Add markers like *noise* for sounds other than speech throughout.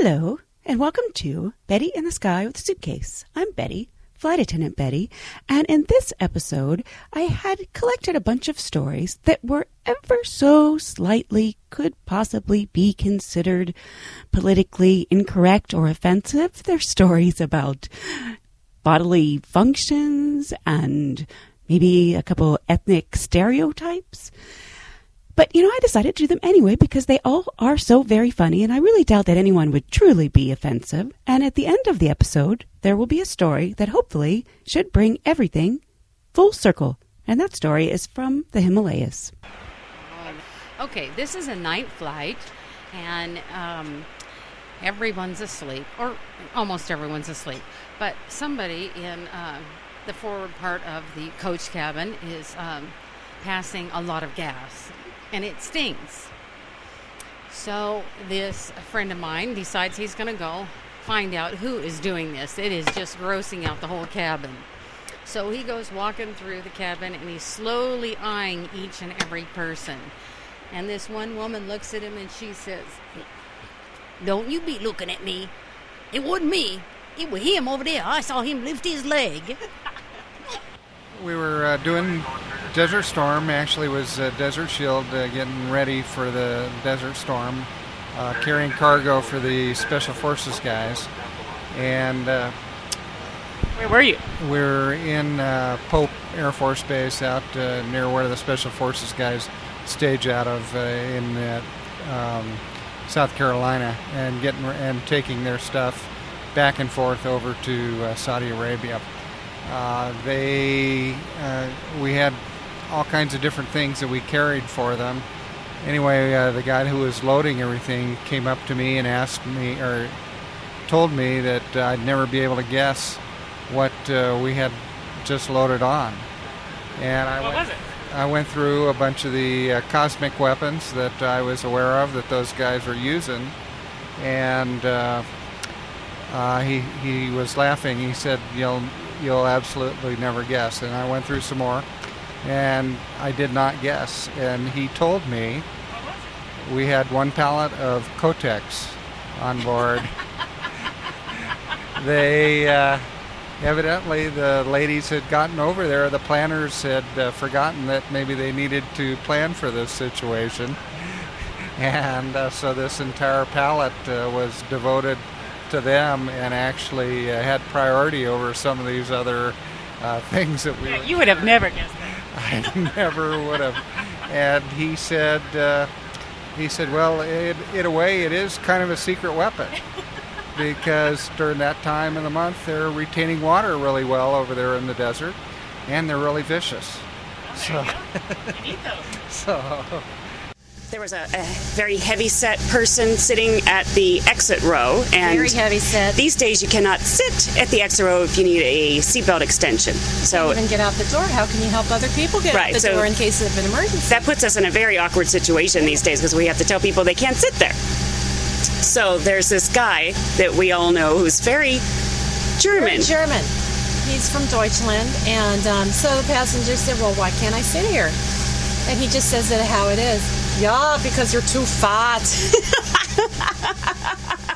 Hello, and welcome to Betty in the Sky with a Suitcase. I'm Betty, Flight Attendant Betty, and in this episode, I had collected a bunch of stories that were ever so slightly could possibly be considered politically incorrect or offensive. They're stories about bodily functions and maybe a couple ethnic stereotypes. But, you know, I decided to do them anyway because they all are so very funny, and I really doubt that anyone would truly be offensive. And at the end of the episode, there will be a story that hopefully should bring everything full circle. And that story is from the Himalayas. Okay, this is a night flight, and um, everyone's asleep, or almost everyone's asleep. But somebody in uh, the forward part of the coach cabin is um, passing a lot of gas, and it stings. So this friend of mine decides he's going to go find out who is doing this. It is just grossing out the whole cabin. So he goes walking through the cabin and he's slowly eyeing each and every person. And this one woman looks at him and she says, Don't you be looking at me. It wasn't me. It was him over there. I saw him lift his leg. We were uh, doing Desert Storm. Actually, was uh, Desert Shield uh, getting ready for the Desert Storm, uh, carrying cargo for the Special Forces guys, and uh, Where were you? we're in uh, Pope Air Force Base out uh, near where the Special Forces guys stage out of uh, in uh, um, South Carolina, and getting and taking their stuff back and forth over to uh, Saudi Arabia. Uh, they uh, we had all kinds of different things that we carried for them. Anyway, uh, the guy who was loading everything came up to me and asked me or told me that I'd never be able to guess what uh, we had just loaded on. And I What went, was it? I went through a bunch of the uh, cosmic weapons that I was aware of that those guys were using, and uh, uh, he he was laughing. He said, "You'll you'll absolutely never guess." And I went through some more, and I did not guess. And he told me we had one pallet of Kotex on board. *laughs* they uh, evidently the ladies had gotten over there. The planners had uh, forgotten that maybe they needed to plan for this situation, and uh, so this entire pallet uh, was devoted to them and actually uh, had priority over some of these other uh, things that we. were- You would have never guessed. I *laughs* never would have. And he said, uh, he said, well, it, in a way, it is kind of a secret weapon *laughs* because during that time of the month, they're retaining water really well over there in the desert, and they're really vicious. So, *laughs* need those. so There was a, a very heavy set person sitting at the exit row, and Very heavy set. these days you cannot sit at the exit row if you need a seatbelt extension. So even get out the door. How can you help other people get Right, out the so- door in case of an emergency? that puts us in a very awkward situation these days because we have to tell people they can't sit there. So there's this guy that we all know who's very German. Very German. He's from Deutschland, and um, so the passenger said, "Well, why can't I sit here?" And he just says it how it is. Yeah, because you're too fat. *laughs*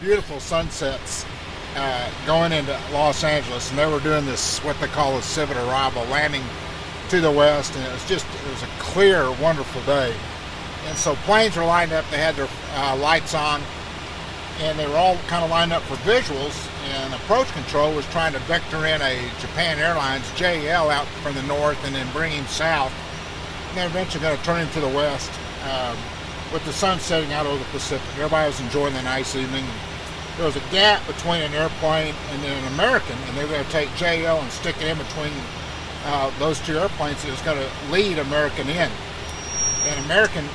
Beautiful sunsets uh, going into Los Angeles, and they were doing this what they call a civet arrival, landing to the west, and it was just it was a clear, wonderful day. And so planes were lined up; they had their uh, lights on, and they were all kind of lined up for visuals. And approach control was trying to vector in a Japan Airlines JL out from the north and then bring him south. And they're eventually going to turn him to the west um, with the sun setting out over the Pacific. Everybody was enjoying the nice evening. There was a gap between an airplane and an American, and they were going to take JL and stick it in between uh, those two airplanes. It was going to lead American in. And American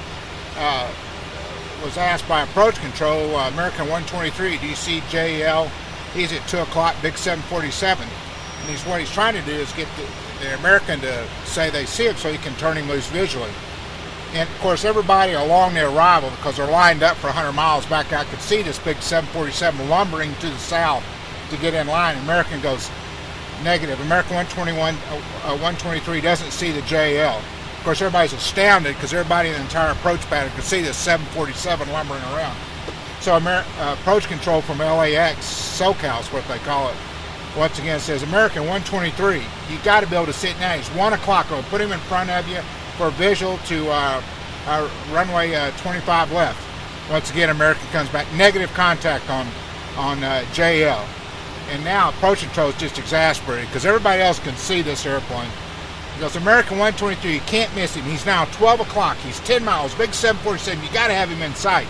uh, was asked by approach control, uh, American 123, do you see JL? He's at 2 o'clock, big 747. And he's what he's trying to do is get the, the American to say they see it so he can turn him loose visually. And of course, everybody along the arrival, because they're lined up for 100 miles back, I could see this big 747 lumbering to the south to get in line. American goes negative. American 121, uh, uh, 123 doesn't see the JL. Of course, everybody's astounded because everybody in the entire approach pattern could see this 747 lumbering around. So Amer- uh, approach control from LAX, SoCal is what they call it, once again says American 123, you got to be able to sit now. He's 1 o'clock. Put him in front of you for visual to uh, uh, runway uh, 25 left. Once again, American comes back. Negative contact on, on uh, JL. And now approach control is just exasperated because everybody else can see this airplane. He goes, American 123, you can't miss him. He's now 12 o'clock. He's 10 miles, big 747. You got to have him in sight.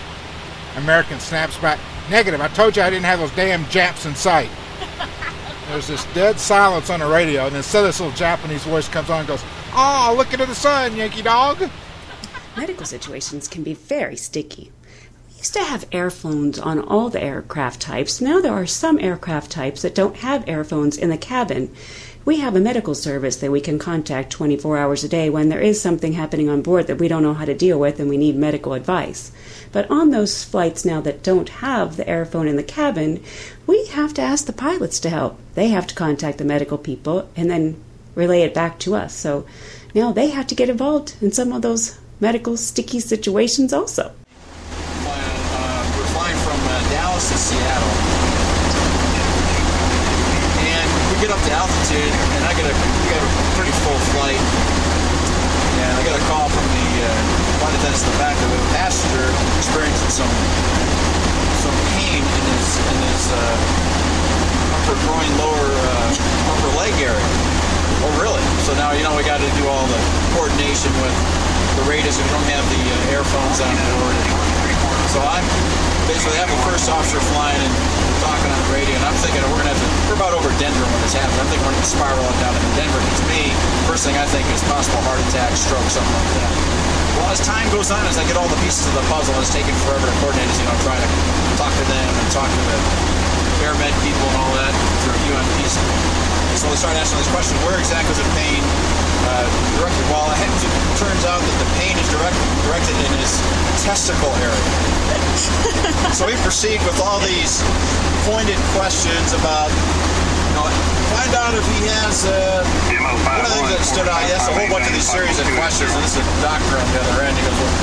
American snaps back. Negative. I told you I didn't have those damn Japs in sight. *laughs* There's this dead silence on the radio, and then so this little Japanese voice comes on and goes, Oh, look into the sun, Yankee dog. Medical situations can be very sticky. We used to have airphones on all the aircraft types. Now there are some aircraft types that don't have airphones in the cabin. We have a medical service that we can contact 24 hours a day when there is something happening on board that we don't know how to deal with and we need medical advice. But on those flights now that don't have the airphone in the cabin, we have to ask the pilots to help. They have to contact the medical people and then relay it back to us. So now they have to get involved in some of those medical sticky situations also. We're flying from uh, Dallas to Seattle. And we get up to altitude, and I get a, we a pretty full flight. And I get a call from the uh, flight attendants in the back of the passenger experiencing some some pain in his in his uh, upper groin, lower uh, upper leg area. Oh, really? So now you know we got to do all the coordination with the radius. We don't have the uh, airphones on board. So I'm basically having first officer flying and talking on the radio, and I'm thinking we're gonna have to. We're about over Denver when this happens. I'm thinking we're gonna spiral down into Denver. It's me. First thing I think is possible heart attack, stroke, something like that. Well, as time goes on, as I get all the pieces of the puzzle, it's taking forever to coordinate. As you know, trying to talk to them and talk to the airmed people and all that through UMPs. So we start asking this question: Where exactly is the pain uh, directed? Well, it turns out that the pain is direct, directed in his testicle area. so we proceed with all these pointed questions about, you know, find out if he has. Uh, one of the things that stood out, he asked a whole bunch of these series of questions, and this is a doctor on the other end. He goes, well,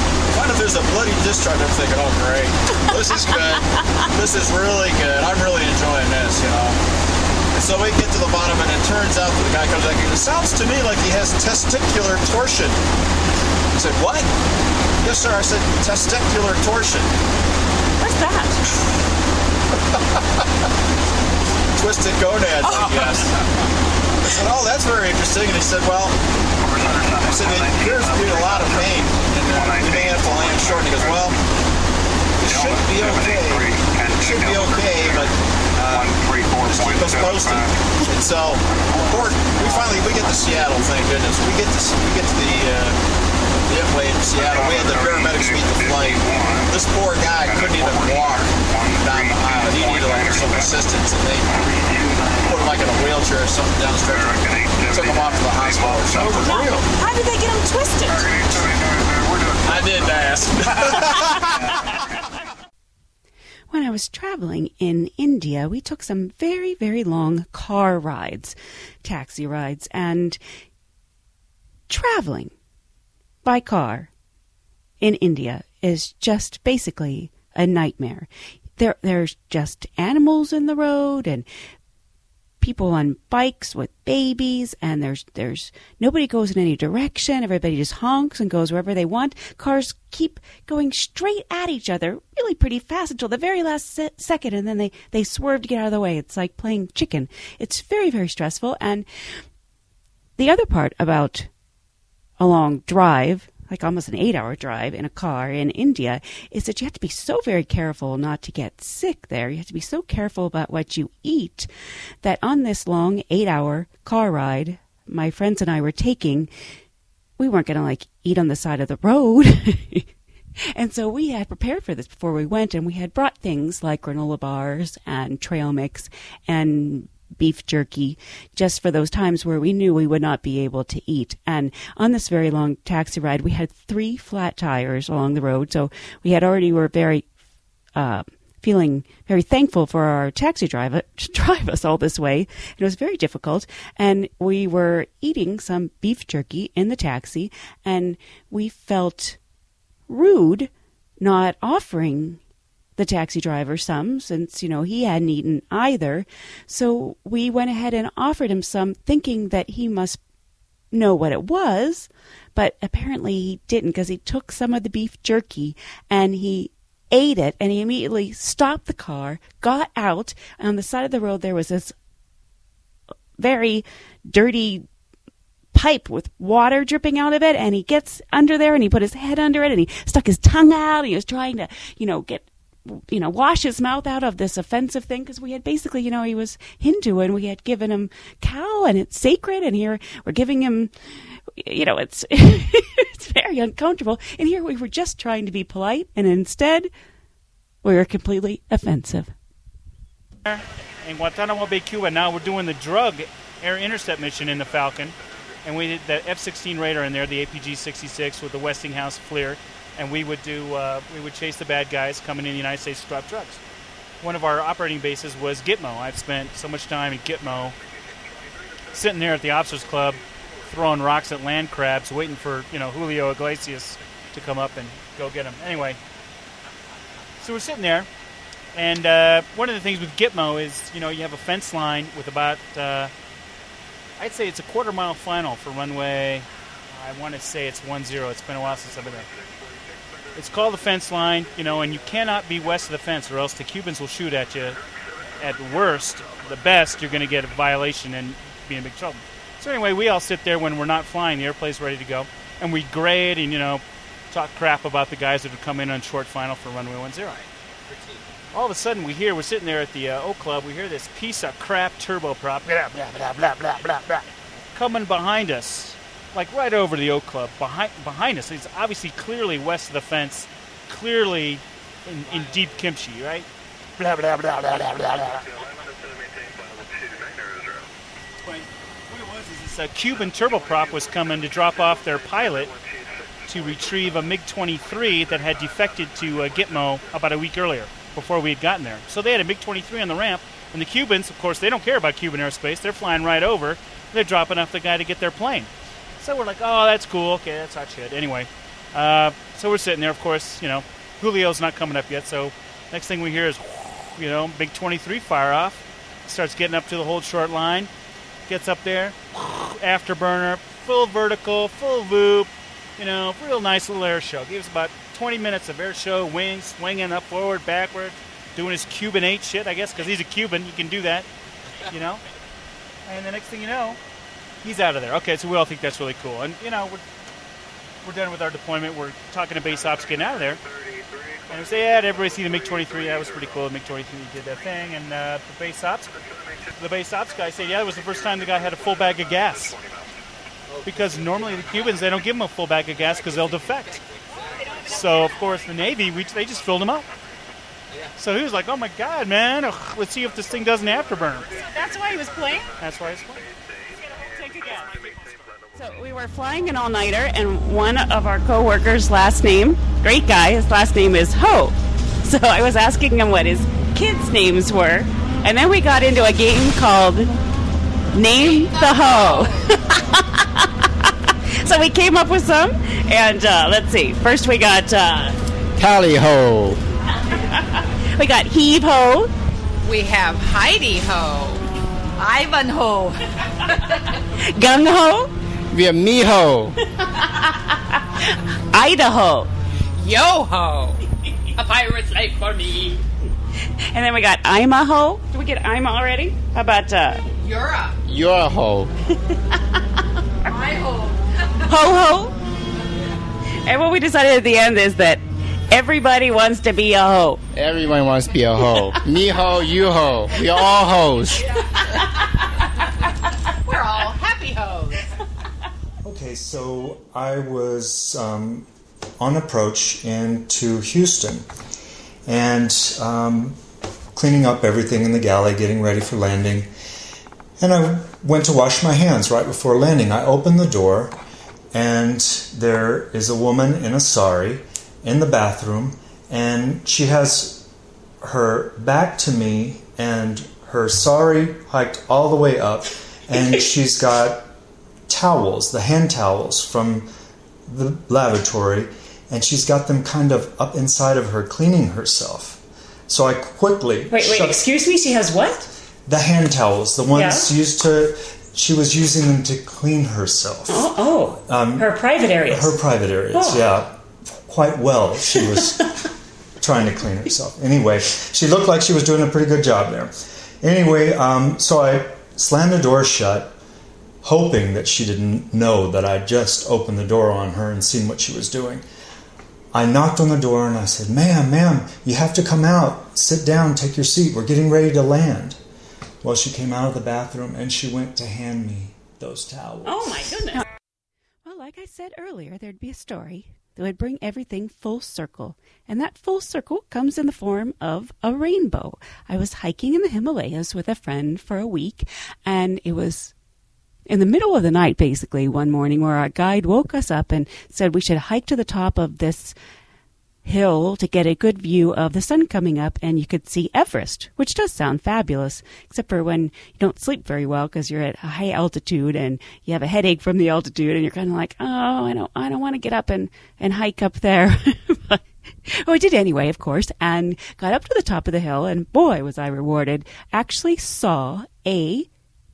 find if there's a bloody discharge. I'm thinking, oh great, this is good. this is really good. I'm really enjoying this, you know. And so we get to the bottom, and it turns out that the guy comes back. It sounds to me like he has testicular torsion. I said, what? Yes, sir. I said testicular torsion. What's that? *laughs* Twisted gonads, I oh. guess. I said, oh, that's very interesting. And he said, well, I said, it appears to be a lot of pain, and you may have to land short. And he goes, well, it should be okay. It should be okay, but uh, just keep us posted. And so, Gordon, we finally we get to Seattle. Thank goodness. We get to we get to the uh, the airplane in Seattle. We had the paramedics meet the flight. This poor guy couldn't even walk down the aisle. He needed like some assistance, and they put him like in a wheelchair or something down the stretcher. Took him off to the hospital or something. It real. How did they get him twisted? I didn't ask. *laughs* When I was traveling in India, we took some very, very long car rides, taxi rides, and traveling by car in India is just basically a nightmare. There, there's just animals in the road and people on bikes with babies and there's there's nobody goes in any direction. Everybody just honks and goes wherever they want. Cars keep going straight at each other really pretty fast until the very last se- second and then they they swerve to get out of the way. It's like playing chicken. It's very very stressful. And the other part about a long drive, like almost an eight hour drive in a car in India, is that you have to be so very careful not to get sick there. You have to be so careful about what you eat that on this long eight hour car ride, my friends and I were taking, we weren't going to like eat on the side of the road. *laughs* And so we had prepared for this before we went, and we had brought things like granola bars and trail mix and beef jerky just for those times where we knew we would not be able to eat. And on this very long taxi ride, we had three flat tires along the road. So we had already were very, uh, feeling very thankful for our taxi driver *laughs* to drive us all this way. It was very difficult. And we were eating some beef jerky in the taxi and we felt rude not offering the taxi driver some since you know he hadn't eaten either. So we went ahead and offered him some thinking that he must know what it was but apparently he didn't because he took some of the beef jerky and he ate it and he immediately stopped the car got out and on the side of the road there was this very dirty pipe with water dripping out of it and he gets under there and he put his head under it and he stuck his tongue out and he was trying to you know get you know wash his mouth out of this offensive thing because we had basically you know he was hindu and we had given him cow and it's sacred and here we're giving him you know it's *laughs* it's very uncomfortable. And here we were just trying to be polite and instead we were completely offensive. In Guantanamo Bay, Cuba. Now we're doing the drug air intercept mission in the Falcon, and we did the F-16 radar in there, the APG-66 with the Westinghouse FLIR, and we would do uh, we would chase the bad guys coming in the United States to drop drugs. One of our operating bases was Gitmo. I've spent so much time in Gitmo, sitting there at the officers club, throwing rocks at land crabs, waiting for you know Julio Iglesias to come up and go get them. Anyway, so we're sitting there, and uh, one of the things with Gitmo is, you know, you have a fence line with about, uh, I'd say it's a quarter mile final for runway. I want to say it's 1 0. It's been a while since I've been there. It's called the fence line, you know, and you cannot be west of the fence or else the Cubans will shoot at you. At worst, the best, you're going to get a violation and be in big trouble. So, anyway, we all sit there when we're not flying, the airplane's ready to go, and we grade and, you know, talk crap about the guys that have come in on short final for runway 10 all of a sudden we hear we're sitting there at the uh, O Club. We hear this piece of crap turboprop blah blah blah blah blah blah blah coming behind us, like right over the O Club behind behind us. It's obviously clearly west of the fence, clearly in, in deep kimchi, right? Blah blah blah blah blah blah. blah. What it was is this uh, Cuban turboprop was coming to drop off their pilot to retrieve a MiG-23 that had defected to uh, Gitmo about a week earlier before we had gotten there. So they had a MiG-23 on the ramp, and the Cubans, of course, they don't care about Cuban airspace. They're flying right over. They're dropping off the guy to get their plane. So we're like, oh, that's cool. Okay, that's hot shit. Anyway, uh, so we're sitting there. Of course, you know, Julio's not coming up yet. So next thing we hear is, you know, big 23 fire off. Starts getting up to the hold short line. Gets up there, afterburner, full vertical, full loop. You know, real nice little air show. Gives about 20 minutes of air show, wings swinging up, forward, backward, doing his Cuban 8 shit, I guess, because he's a Cuban. You can do that, you know? And the next thing you know, he's out of there. Okay, so we all think that's really cool. And, you know, we're, we're done with our deployment. We're talking to base ops getting out of there. And we say, yeah, everybody see the MiG-23? That was pretty cool. The MiG-23 did that thing. And uh, the base ops, the base ops guy said, yeah, it was the first time the guy had a full bag of gas. Because normally the Cubans, they don't give them a full bag of gas because they'll defect. So, of course, the Navy, we, they just filled them up. So he was like, oh my God, man, ugh, let's see if this thing doesn't afterburn. That's why he was playing? That's why it's fun. Take again. So we were flying an all-nighter, and one of our coworkers' last name, great guy, his last name is Ho. *laughs* So I was asking him what his kids' names were, and then we got into a game called Name the Ho. *laughs* so we came up with some, and uh, let's see. First we got uh, Tally ho. *laughs* we got Heave Ho, We have Heidi Ho. Ivan Ivanhoe. Gung ho. We are Miho. *laughs* Idaho. Yo ho. A pirate's life for me. And then we got Imaho. Did we get Ima already? How about uh, You're a You're a hoe. I ho. Ho Ho? And what we decided at the end is that everybody wants to be a hoe. Everyone wants to be a hoe. Me ho, you ho. We are all hoes. *laughs* We're all happy hoes. Okay, so I was um, on approach into Houston and um, cleaning up everything in the galley, getting ready for landing. And I went to wash my hands right before landing. I opened the door, and there is a woman in a sari in the bathroom, and she has her back to me and her sari hiked all the way up, and *laughs* she's got towels, the hand towels from the lavatory, and she's got them kind of up inside of her cleaning herself. So I quickly Wait, wait, excuse me? She has what? the hand towels, the ones Yeah. used to. She was using them to clean herself. Oh, oh. Um, her private areas. Her private areas, Oh. yeah. Quite well. She was *laughs* trying to clean herself. Anyway, she looked like she was doing a pretty good job there. Anyway, um, so I slammed the door shut, hoping that she didn't know that I'd just opened the door on her and seen what she was doing. I knocked on the door and I said, Ma'am, ma'am, you have to come out. Sit down, take your seat. We're getting ready to land. Well, she came out of the bathroom and she went to hand me those towels. Oh, my goodness. Well, like I said earlier, there'd be a story that would bring everything full circle. And that full circle comes in the form of a rainbow. I was hiking in the Himalayas with a friend for a week, and it was in the middle of the night, basically, one morning, where our guide woke us up and said we should hike to the top of this hill to get a good view of the sun coming up and you could see Everest, which does sound fabulous, except for when you don't sleep very well because you're at a high altitude and you have a headache from the altitude and you're kind of like, oh, I don't, I don't want to get up and, and hike up there. *laughs* But- well, I did anyway, of course, and got up to the top of the hill and boy, was I rewarded. Actually saw a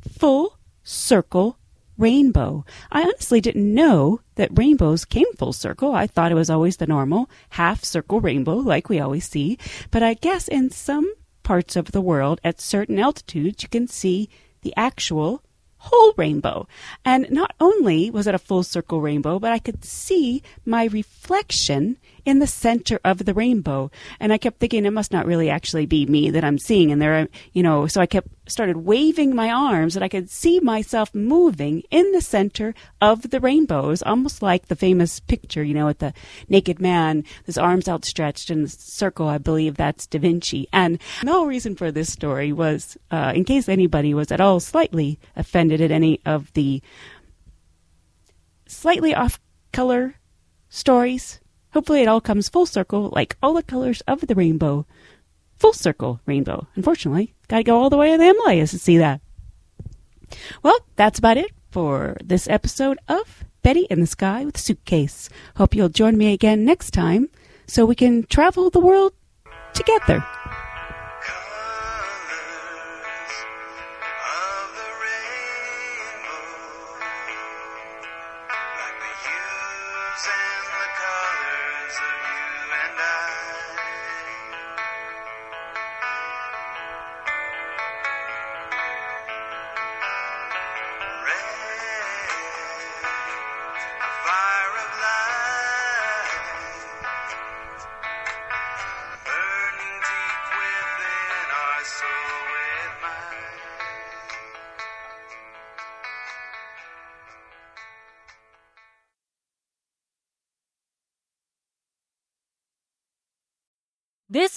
full circle rainbow. I honestly didn't know that rainbows came full circle. I thought it was always the normal half circle rainbow like we always see. But I guess in some parts of the world at certain altitudes you can see the actual whole rainbow. And not only was it a full circle rainbow, but I could see my reflection in the center of the rainbow. And I kept thinking it must not really actually be me that I'm seeing. And there, you know, so I kept started waving my arms and I could see myself moving in the center of the rainbow. It was almost like the famous picture, you know, with the naked man, his arms outstretched in a circle. I believe that's Da Vinci. And the whole reason for this story was, uh, in case anybody was at all slightly offended at any of the slightly off color stories. Hopefully, it all comes full circle, like all the colors of the rainbow. Full circle rainbow. Unfortunately, gotta go all the way to the Himalayas to see that. Well, that's about it for this episode of Betty in the Sky with Suitcase. Hope you'll join me again next time so we can travel the world together.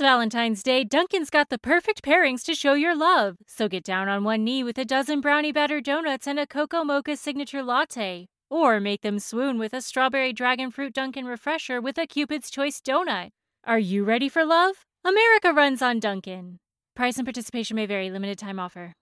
Valentine's Day, Dunkin's got the perfect pairings to show your love. So get down on one knee with a dozen brownie batter donuts and a cocoa mocha signature latte. Or make them swoon with a strawberry dragon fruit Dunkin' refresher with a Cupid's Choice donut. Are you ready for love? America runs on Dunkin'. Price and participation may vary, limited time offer.